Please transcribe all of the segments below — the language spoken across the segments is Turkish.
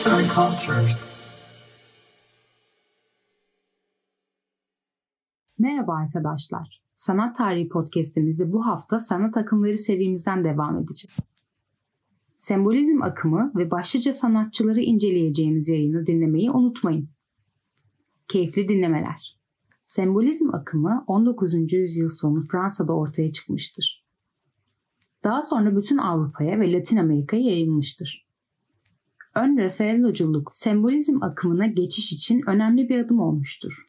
Arts and Cultures. Merhaba arkadaşlar. Sanat Tarihi Podcast'imizde bu hafta sanat akımları serimizden devam edeceğiz. Sembolizm akımı ve başlıca sanatçıları inceleyeceğimiz yayını dinlemeyi unutmayın. Keyifli dinlemeler. Sembolizm akımı 19. yüzyıl sonu Fransa'da ortaya çıkmıştır. Daha sonra bütün Avrupa'ya ve Latin Amerika'ya yayılmıştır. Ön Rafaeloculuk sembolizm akımına geçiş için önemli bir adım olmuştur.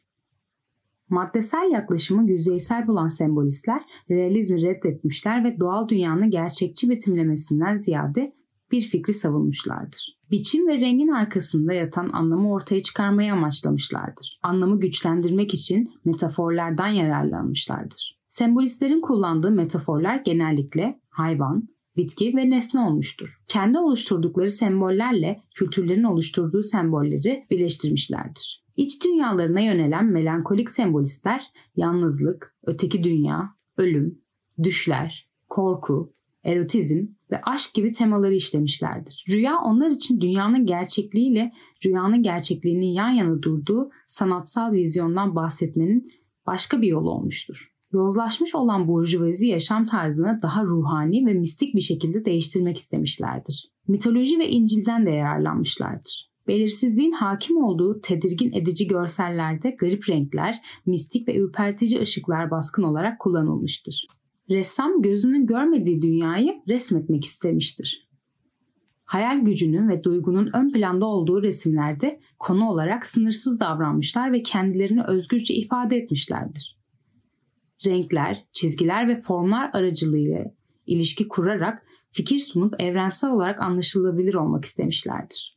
Maddesel yaklaşımı yüzeysel bulan sembolistler realizmi reddetmişler ve doğal dünyanın gerçekçi betimlemesinden ziyade bir fikri savunmuşlardır. Biçim ve rengin arkasında yatan anlamı ortaya çıkarmayı amaçlamışlardır. Anlamı güçlendirmek için metaforlardan yararlanmışlardır. Sembolistlerin kullandığı metaforlar genellikle hayvan, bitki ve nesne olmuştur. Kendi oluşturdukları sembollerle kültürlerin oluşturduğu sembolleri birleştirmişlerdir. İç dünyalarına yönelen melankolik sembolistler yalnızlık, öteki dünya, ölüm, düşler, korku, erotizm ve aşk gibi temaları işlemişlerdir. Rüya onlar için dünyanın gerçekliğiyle rüyanın gerçekliğinin yan yana durduğu sanatsal vizyondan bahsetmenin başka bir yolu olmuştur. Yozlaşmış olan burjuvazi yaşam tarzını daha ruhani ve mistik bir şekilde değiştirmek istemişlerdir. Mitoloji ve İncil'den de yararlanmışlardır. Belirsizliğin hakim olduğu tedirgin edici görsellerde garip renkler, mistik ve ürpertici ışıklar baskın olarak kullanılmıştır. Ressam gözünün görmediği dünyayı resmetmek istemiştir. Hayal gücünün ve duygunun ön planda olduğu resimlerde konu olarak sınırsız davranmışlar ve kendilerini özgürce ifade etmişlerdir. Renkler, çizgiler ve formlar aracılığıyla ilişki kurarak fikir sunup evrensel olarak anlaşılabilir olmak istemişlerdir.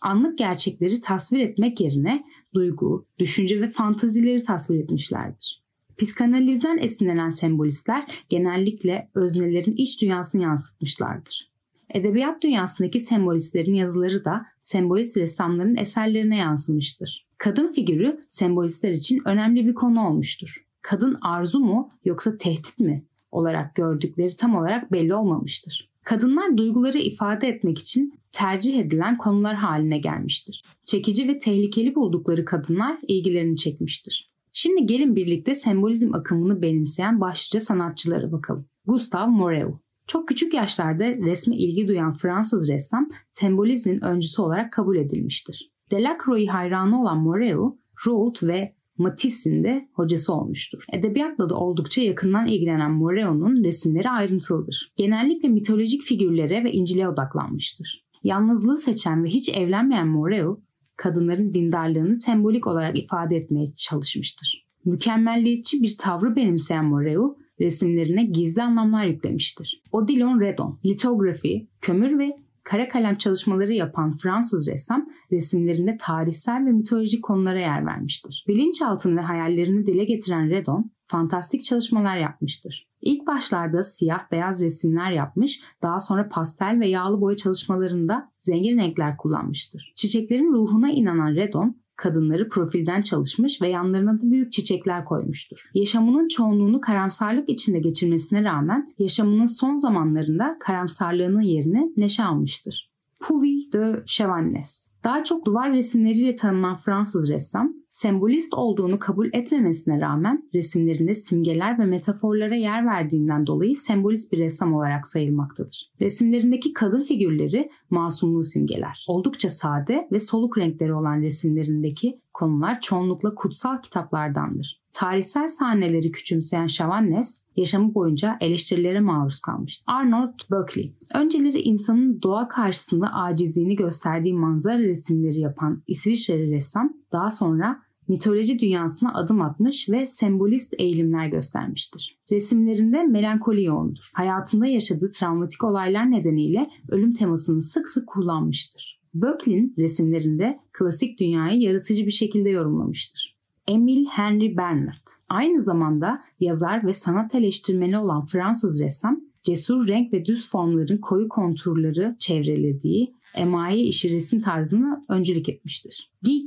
Anlık gerçekleri tasvir etmek yerine duygu, düşünce ve fantazileri tasvir etmişlerdir. Psikanalizden esinlenen sembolistler genellikle öznelerin iç dünyasını yansıtmışlardır. Edebiyat dünyasındaki sembolistlerin yazıları da sembolist ressamların eserlerine yansımıştır. Kadın figürü sembolistler için önemli bir konu olmuştur. Kadın arzu mu yoksa tehdit mi olarak gördükleri tam olarak belli olmamıştır. Kadınlar duyguları ifade etmek için tercih edilen konular haline gelmiştir. Çekici ve tehlikeli buldukları kadınlar ilgilerini çekmiştir. Şimdi gelin birlikte sembolizm akımını benimseyen başlıca sanatçılara bakalım. Gustave Moreau çok küçük yaşlarda resme ilgi duyan Fransız ressam sembolizmin öncüsü olarak kabul edilmiştir. Delacroix'e hayranı olan Moreau, Rouault ve Matisse'in de hocası olmuştur. Edebiyatla da oldukça yakından ilgilenen Moreau'nun resimleri ayrıntılıdır. Genellikle mitolojik figürlere ve İncil'e odaklanmıştır. Yalnızlığı seçen ve hiç evlenmeyen Moreau, kadınların dindarlığını sembolik olarak ifade etmeye çalışmıştır. Mükemmelliyetçi bir tavrı benimseyen Moreau, resimlerine gizli anlamlar yüklemiştir. Odilon Redon, litografi, kömür ve kara kalem çalışmaları yapan Fransız ressam resimlerinde tarihsel ve mitolojik konulara yer vermiştir. Bilinçaltını ve hayallerini dile getiren Redon, fantastik çalışmalar yapmıştır. İlk başlarda siyah beyaz resimler yapmış, daha sonra pastel ve yağlı boya çalışmalarında zengin renkler kullanmıştır. Çiçeklerin ruhuna inanan Redon, kadınları profilden çalışmış ve yanlarına da büyük çiçekler koymuştur. Yaşamının çoğunluğunu karamsarlık içinde geçirmesine rağmen yaşamının son zamanlarında karamsarlığının yerini neşe almıştır. Puvis de Chavannes. Daha çok duvar resimleriyle tanınan Fransız ressam, sembolist olduğunu kabul etmemesine rağmen resimlerinde simgeler ve metaforlara yer verdiğinden dolayı sembolist bir ressam olarak sayılmaktadır. Resimlerindeki kadın figürleri masumluğu simgeler. Oldukça sade ve soluk renkleri olan resimlerindeki konular çoğunlukla kutsal kitaplardandır. Tarihsel sahneleri küçümseyen Chavannes yaşamı boyunca eleştirilere maruz kalmıştı. Arnold Berkeley Önceleri insanın doğa karşısında acizliğini gösterdiği manzara resimleri yapan İsviçreli ressam daha sonra mitoloji dünyasına adım atmış ve sembolist eğilimler göstermiştir. Resimlerinde melankoli yoğundur. Hayatında yaşadığı travmatik olaylar nedeniyle ölüm temasını sık sık kullanmıştır. Böcklin resimlerinde klasik dünyayı yaratıcı bir şekilde yorumlamıştır. Emil Henry Bernard aynı zamanda yazar ve sanat eleştirmeni olan Fransız ressam cesur renk ve düz formların koyu konturları çevrelediği emaye işi resim tarzını öncülük etmiştir. Guy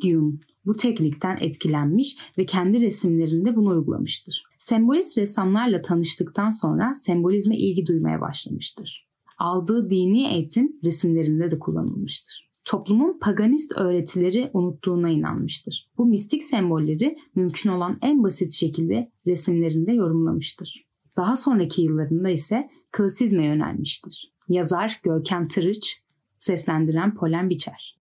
bu teknikten etkilenmiş ve kendi resimlerinde bunu uygulamıştır. Sembolist ressamlarla tanıştıktan sonra sembolizme ilgi duymaya başlamıştır. Aldığı dini eğitim resimlerinde de kullanılmıştır. toplumun paganist öğretileri unuttuğuna inanmıştır. Bu mistik sembolleri mümkün olan en basit şekilde resimlerinde yorumlamıştır. Daha sonraki yıllarında ise klasizme yönelmiştir. Yazar Görkem Tırıç, seslendiren Polen Biçer.